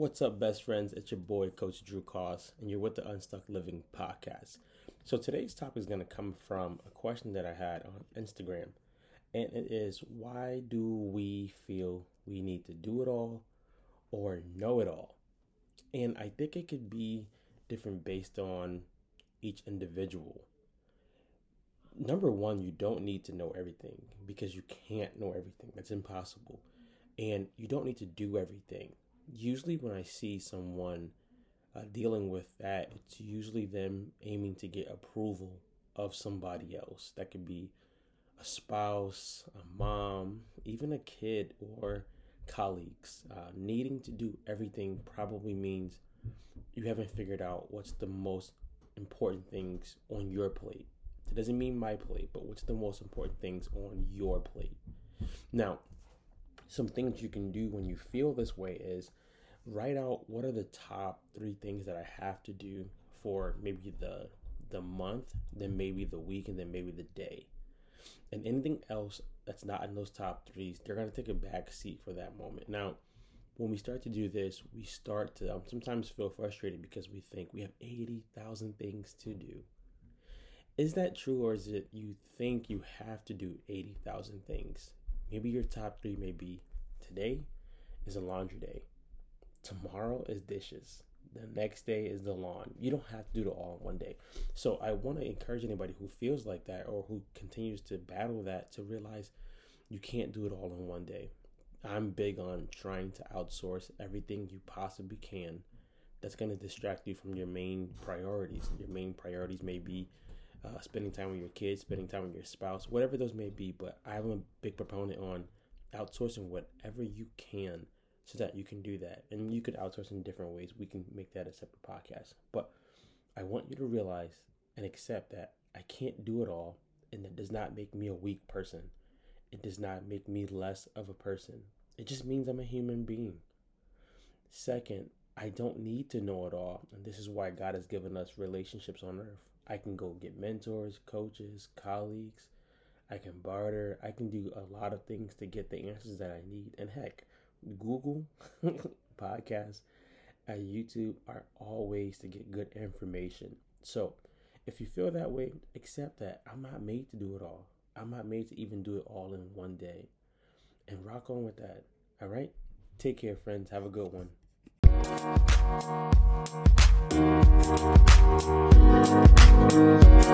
What's up, best friends? It's your boy, Coach Drew Coss, and you're with the Unstuck Living podcast. So, today's topic is going to come from a question that I had on Instagram, and it is why do we feel we need to do it all or know it all? And I think it could be different based on each individual. Number one, you don't need to know everything because you can't know everything. That's impossible. And you don't need to do everything usually when I see someone uh, dealing with that, it's usually them aiming to get approval of somebody else. That could be a spouse, a mom, even a kid, or colleagues. Uh, needing to do everything probably means you haven't figured out what's the most important things on your plate. It doesn't mean my plate, but what's the most important things on your plate. Now, some things you can do when you feel this way is write out what are the top three things that I have to do for maybe the the month, then maybe the week, and then maybe the day. And anything else that's not in those top threes, they're gonna take a back seat for that moment. Now, when we start to do this, we start to um, sometimes feel frustrated because we think we have eighty thousand things to do. Is that true, or is it you think you have to do eighty thousand things? Maybe your top three may be today is a laundry day. Tomorrow is dishes. The next day is the lawn. You don't have to do it all in one day. So i want to encourage anybody who feels like that or who continues to battle that to realize you can't do it all in one day. I'm big on trying to outsource everything you possibly can. That's going to distract you from your main priorities. Your main priorities may be uh, spending time with your kids spending time with your spouse whatever those may be but i'm a big proponent on outsourcing whatever you can so that you can do that. And you could outsource in different ways. We can make that a separate podcast. But I want you to realize and accept that I can't do it all, and that does not make me a weak person. It does not make me less of a person. It just means I'm a human being. Second, I don't need to know it all, and this is why God has given us relationships on earth. I can go get mentors, coaches, colleagues. I can barter. I can do a lot of things to get the answers that I need. And heck, Google, podcasts, and YouTube are all ways to get good information. So if you feel that way, accept that I'm not made to do it all. I'm not made to even do it all in one day. And rock on with that. All right? Take care, friends. Have a good one. Thank